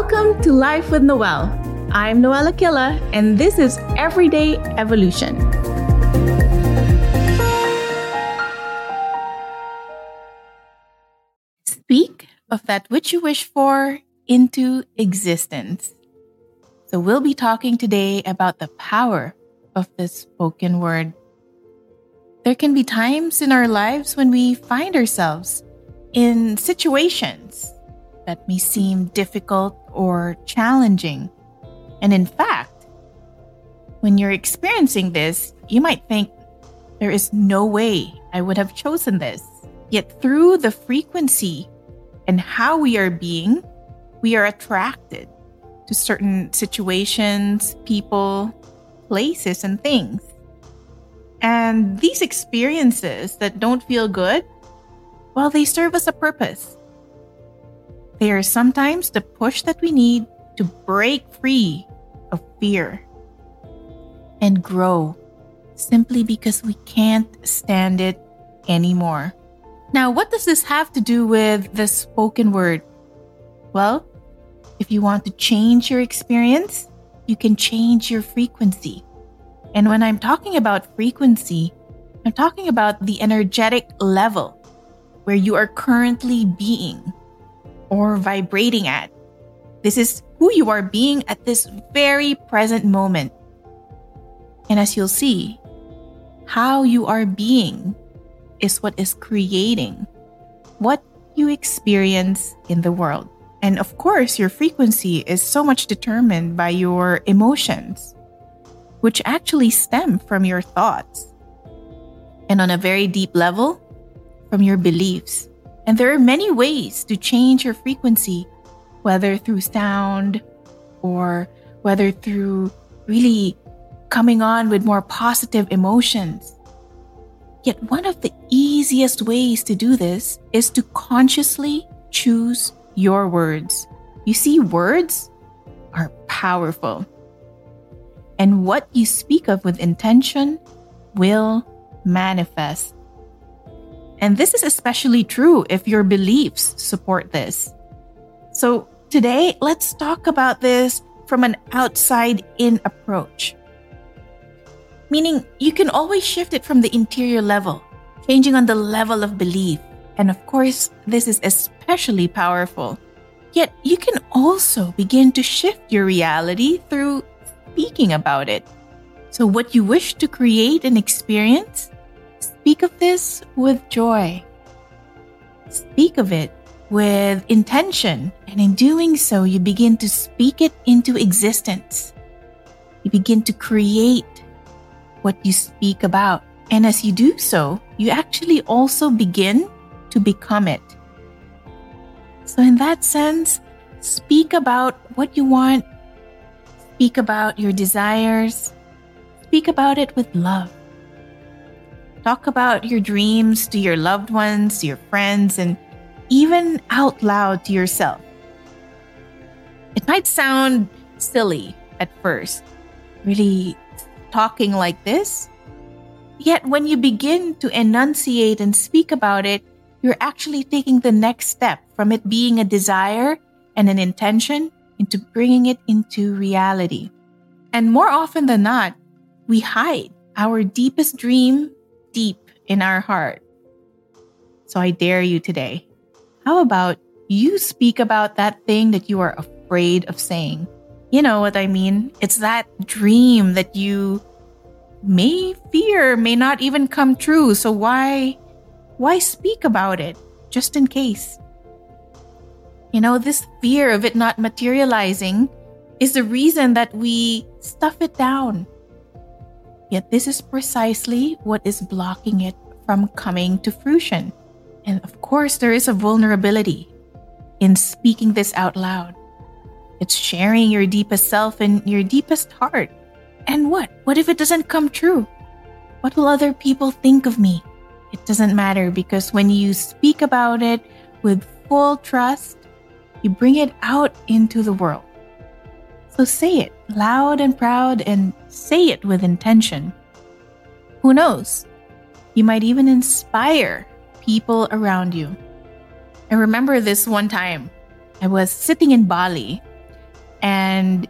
Welcome to Life with Noelle. I'm Noelle Aquila, and this is Everyday Evolution. Speak of that which you wish for into existence. So, we'll be talking today about the power of the spoken word. There can be times in our lives when we find ourselves in situations that may seem difficult or challenging. And in fact, when you're experiencing this, you might think, there is no way I would have chosen this. Yet through the frequency and how we are being, we are attracted to certain situations, people, places, and things. And these experiences that don't feel good, well, they serve us a purpose. They are sometimes the push that we need to break free of fear and grow simply because we can't stand it anymore. Now, what does this have to do with the spoken word? Well, if you want to change your experience, you can change your frequency. And when I'm talking about frequency, I'm talking about the energetic level where you are currently being or vibrating at. This is who you are being at this very present moment. And as you'll see, how you are being is what is creating what you experience in the world. And of course, your frequency is so much determined by your emotions, which actually stem from your thoughts. And on a very deep level, from your beliefs. And there are many ways to change your frequency, whether through sound or whether through really coming on with more positive emotions. Yet, one of the easiest ways to do this is to consciously choose your words. You see, words are powerful. And what you speak of with intention will manifest. And this is especially true if your beliefs support this. So today, let's talk about this from an outside in approach. Meaning, you can always shift it from the interior level, changing on the level of belief. And of course, this is especially powerful. Yet, you can also begin to shift your reality through speaking about it. So, what you wish to create and experience, Speak of this with joy. Speak of it with intention, and in doing so, you begin to speak it into existence. You begin to create what you speak about. And as you do so, you actually also begin to become it. So, in that sense, speak about what you want, speak about your desires, speak about it with love. Talk about your dreams to your loved ones, your friends, and even out loud to yourself. It might sound silly at first, really talking like this. Yet when you begin to enunciate and speak about it, you're actually taking the next step from it being a desire and an intention into bringing it into reality. And more often than not, we hide our deepest dream deep in our heart. So I dare you today. How about you speak about that thing that you are afraid of saying? You know what I mean? It's that dream that you may fear may not even come true. So why why speak about it just in case? You know, this fear of it not materializing is the reason that we stuff it down Yet this is precisely what is blocking it from coming to fruition. And of course, there is a vulnerability in speaking this out loud. It's sharing your deepest self and your deepest heart. And what? What if it doesn't come true? What will other people think of me? It doesn't matter because when you speak about it with full trust, you bring it out into the world. So say it loud and proud and say it with intention. Who knows? You might even inspire people around you. I remember this one time. I was sitting in Bali And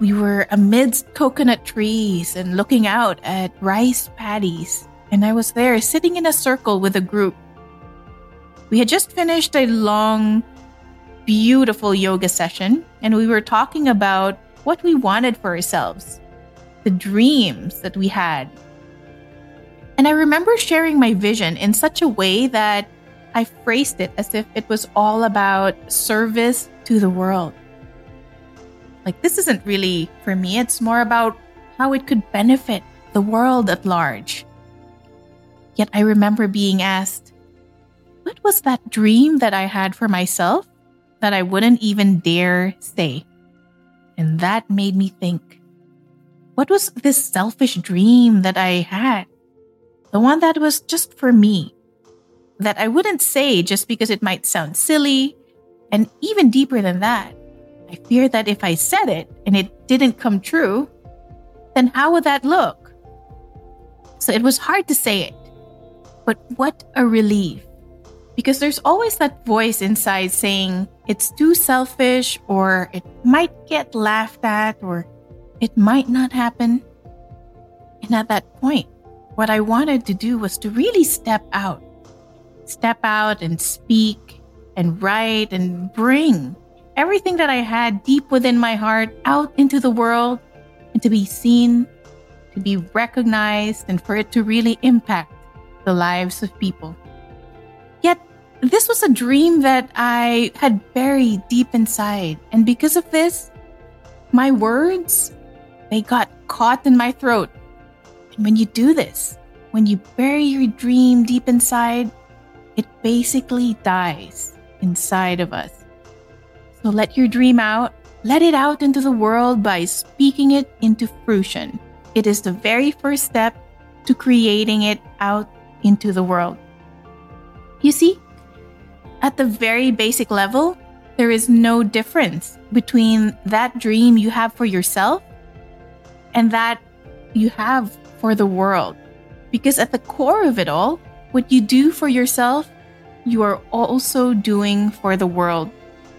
we were amidst coconut trees and looking out at rice paddies. And I was there sitting in a circle with a group. We had just finished a long, beautiful yoga session, and we were talking about what we wanted for ourselves, the dreams that we had. And I remember sharing my vision in such a way that I phrased it as if it was all about service to the world. Like, this isn't really for me, it's more about how it could benefit the world at large. Yet I remember being asked, What was that dream that I had for myself that I wouldn't even dare say? And that made me think, What was this selfish dream that I had? The one that was just for me, that I wouldn't say just because it might sound silly, and even deeper than that I fear that if I said it and it didn't come true, then how would that look? So it was hard to say it. But what a relief. Because there's always that voice inside saying it's too selfish, or it might get laughed at, or it might not happen. And at that point, what I wanted to do was to really step out. Step out and speak and write and bring everything that I had deep within my heart out into the world and to be seen, to be recognized, and for it to really impact the lives of people. This was a dream that I had buried deep inside. And because of this, my words, they got caught in my throat. And when you do this, when you bury your dream deep inside, it basically dies inside of us. So let your dream out, let it out into the world by speaking it into fruition. It is the very first step to creating it out into the world. You see, at the very basic level, there is no difference between that dream you have for yourself and that you have for the world. Because at the core of it all, what you do for yourself, you are also doing for the world.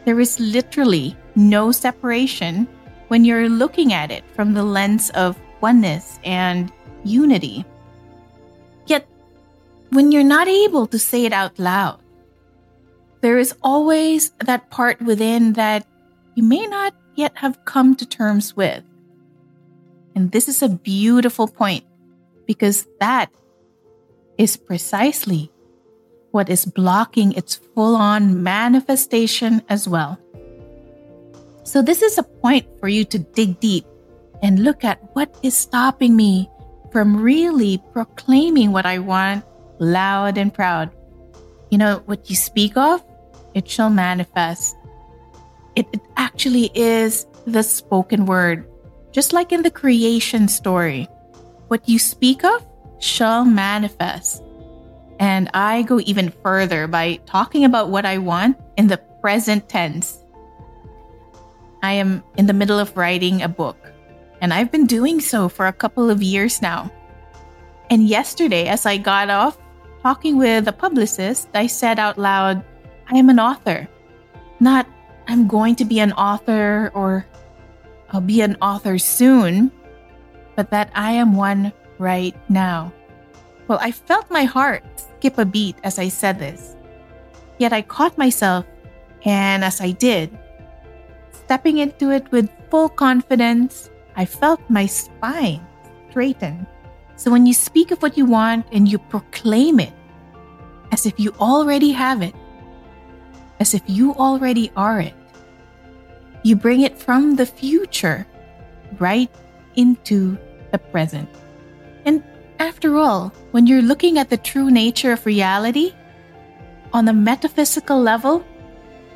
There is literally no separation when you're looking at it from the lens of oneness and unity. Yet, when you're not able to say it out loud, there is always that part within that you may not yet have come to terms with. And this is a beautiful point because that is precisely what is blocking its full on manifestation as well. So, this is a point for you to dig deep and look at what is stopping me from really proclaiming what I want loud and proud. You know, what you speak of, it shall manifest. It, it actually is the spoken word, just like in the creation story. What you speak of shall manifest. And I go even further by talking about what I want in the present tense. I am in the middle of writing a book, and I've been doing so for a couple of years now. And yesterday, as I got off talking with a publicist, I said out loud, I am an author. Not, I'm going to be an author or I'll be an author soon, but that I am one right now. Well, I felt my heart skip a beat as I said this. Yet I caught myself, and as I did, stepping into it with full confidence, I felt my spine straighten. So when you speak of what you want and you proclaim it as if you already have it, as if you already are it, you bring it from the future right into the present. And after all, when you're looking at the true nature of reality, on the metaphysical level,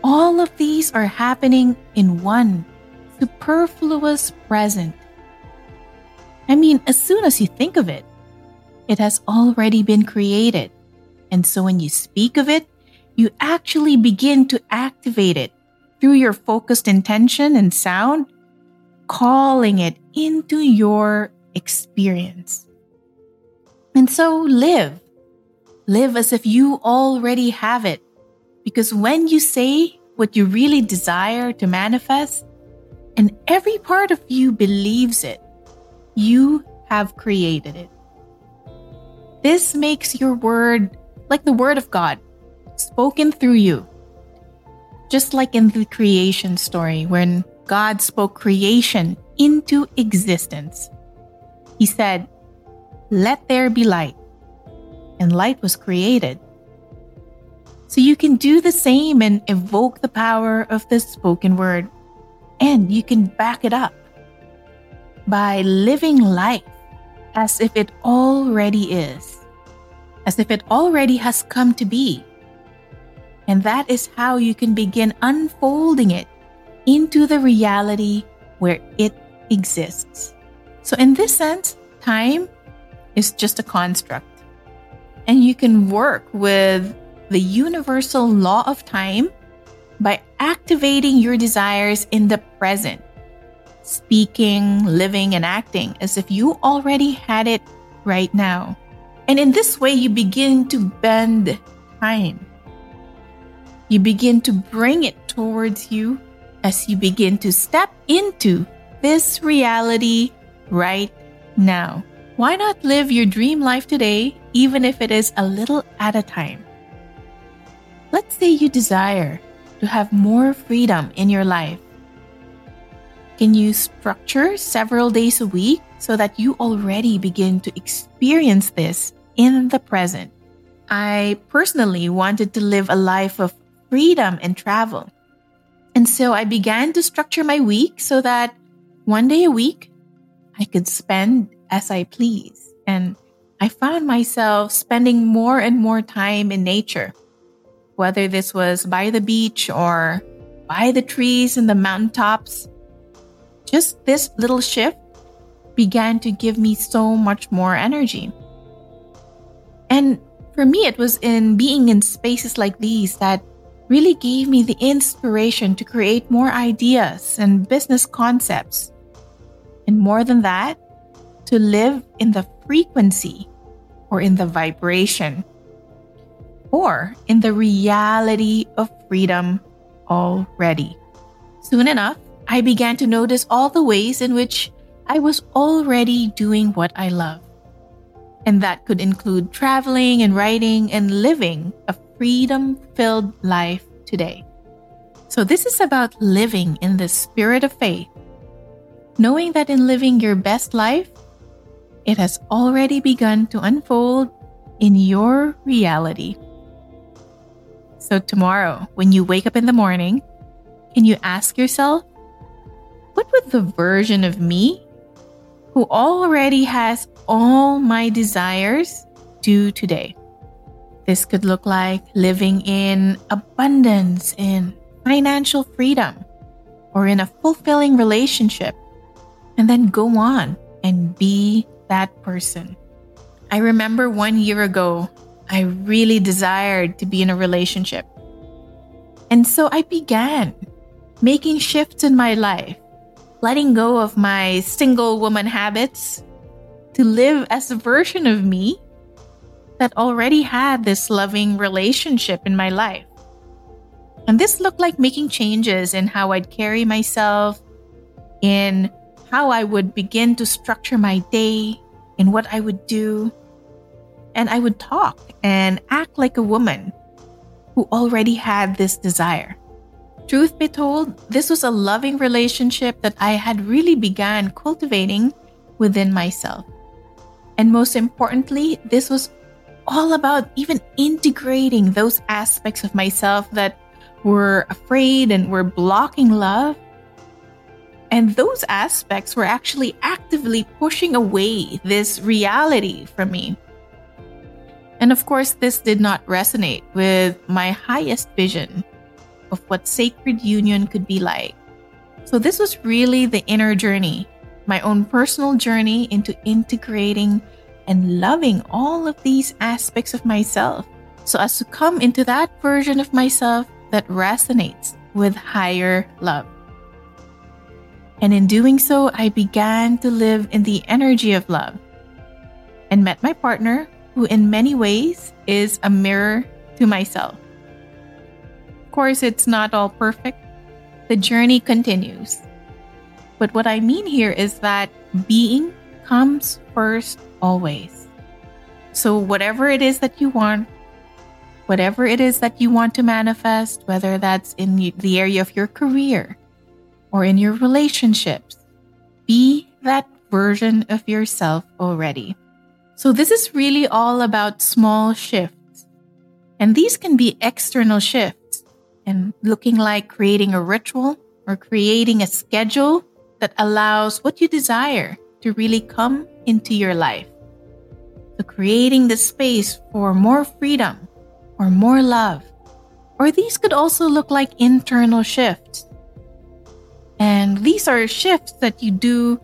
all of these are happening in one superfluous present. I mean, as soon as you think of it, it has already been created. And so when you speak of it, you actually begin to activate it through your focused intention and sound, calling it into your experience. And so live. Live as if you already have it. Because when you say what you really desire to manifest, and every part of you believes it, you have created it. This makes your word like the word of God, spoken through you. Just like in the creation story, when God spoke creation into existence, He said, Let there be light. And light was created. So you can do the same and evoke the power of the spoken word. And you can back it up by living life as if it already is, as if it already has come to be. And that is how you can begin unfolding it into the reality where it exists. So, in this sense, time is just a construct. And you can work with the universal law of time by activating your desires in the present, speaking, living, and acting as if you already had it right now. And in this way, you begin to bend time. You begin to bring it towards you as you begin to step into this reality right now. Why not live your dream life today, even if it is a little at a time? Let's say you desire to have more freedom in your life. Can you structure several days a week so that you already begin to experience this in the present? I personally wanted to live a life of freedom and travel. And so I began to structure my week so that one day a week I could spend as I please. And I found myself spending more and more time in nature, whether this was by the beach or by the trees and the mountaintops. Just this little shift began to give me so much more energy. And for me, it was in being in spaces like these that really gave me the inspiration to create more ideas and business concepts. And more than that, to live in the frequency or in the vibration or in the reality of freedom already. Soon enough, I began to notice all the ways in which I was already doing what I love. And that could include traveling and writing and living a freedom filled life today. So, this is about living in the spirit of faith, knowing that in living your best life, it has already begun to unfold in your reality. So, tomorrow, when you wake up in the morning, can you ask yourself, what would the version of me who already has all my desires do today? This could look like living in abundance, in financial freedom, or in a fulfilling relationship, and then go on and be that person. I remember one year ago, I really desired to be in a relationship. And so I began making shifts in my life, letting go of my single woman habits to live as a version of me that already had this loving relationship in my life. And this looked like making changes in how I'd carry myself, in how I would begin to structure my day and what I would do. And I would talk and act like a woman who already had this desire. Truth be told, this was a loving relationship that I had really began cultivating within myself. And most importantly, this was all about even integrating those aspects of myself that were afraid and were blocking love and those aspects were actually actively pushing away this reality from me. And of course, this did not resonate with my highest vision of what sacred union could be like. So, this was really the inner journey, my own personal journey into integrating and loving all of these aspects of myself so as to come into that version of myself that resonates with higher love. And in doing so, I began to live in the energy of love and met my partner, who in many ways is a mirror to myself. Of course, it's not all perfect. The journey continues. But what I mean here is that being comes first always. So, whatever it is that you want, whatever it is that you want to manifest, whether that's in the area of your career or in your relationships, be that version of yourself already. So, this is really all about small shifts. And these can be external shifts and looking like creating a ritual or creating a schedule that allows what you desire to really come into your life. So, creating the space for more freedom or more love. Or these could also look like internal shifts. And these are shifts that you do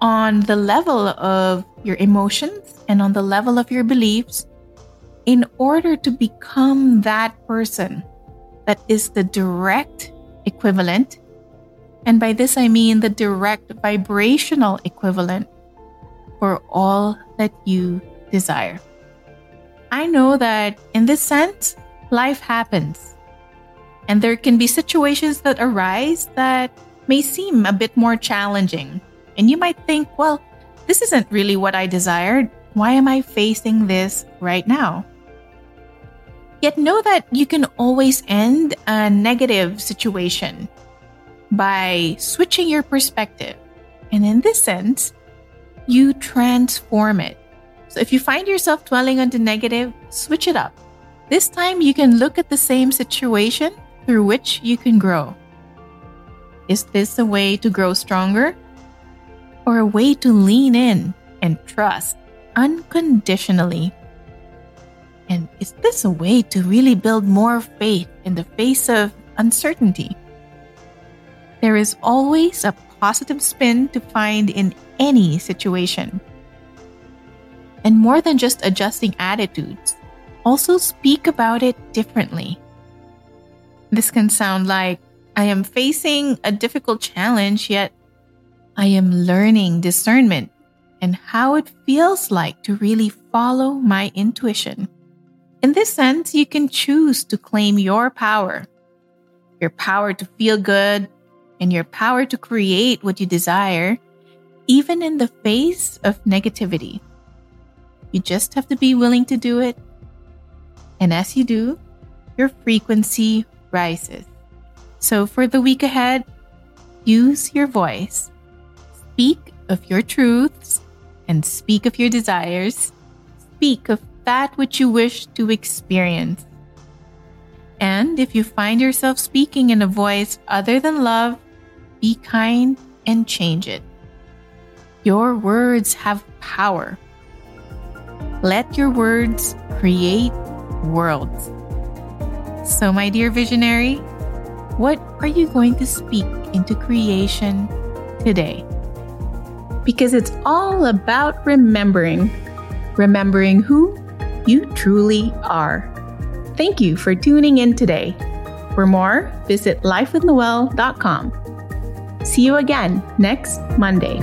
on the level of your emotions and on the level of your beliefs in order to become that person that is the direct equivalent and by this, I mean the direct vibrational equivalent for all that you desire. I know that in this sense, life happens. And there can be situations that arise that may seem a bit more challenging. And you might think, well, this isn't really what I desired. Why am I facing this right now? Yet know that you can always end a negative situation by switching your perspective. And in this sense, you transform it. So if you find yourself dwelling on the negative, switch it up. This time you can look at the same situation through which you can grow. Is this a way to grow stronger? Or a way to lean in and trust unconditionally? And is this a way to really build more faith in the face of uncertainty? There is always a positive spin to find in any situation. And more than just adjusting attitudes, also speak about it differently. This can sound like I am facing a difficult challenge, yet I am learning discernment and how it feels like to really follow my intuition. In this sense, you can choose to claim your power your power to feel good, and your power to create what you desire, even in the face of negativity. You just have to be willing to do it. And as you do, your frequency rises. So for the week ahead, use your voice. Speak of your truths and speak of your desires. Speak of that which you wish to experience. And if you find yourself speaking in a voice other than love, be kind and change it. Your words have power. Let your words create worlds. So, my dear visionary, what are you going to speak into creation today? Because it's all about remembering, remembering who you truly are. Thank you for tuning in today. For more, visit lifewithnoelle.com. See you again next Monday.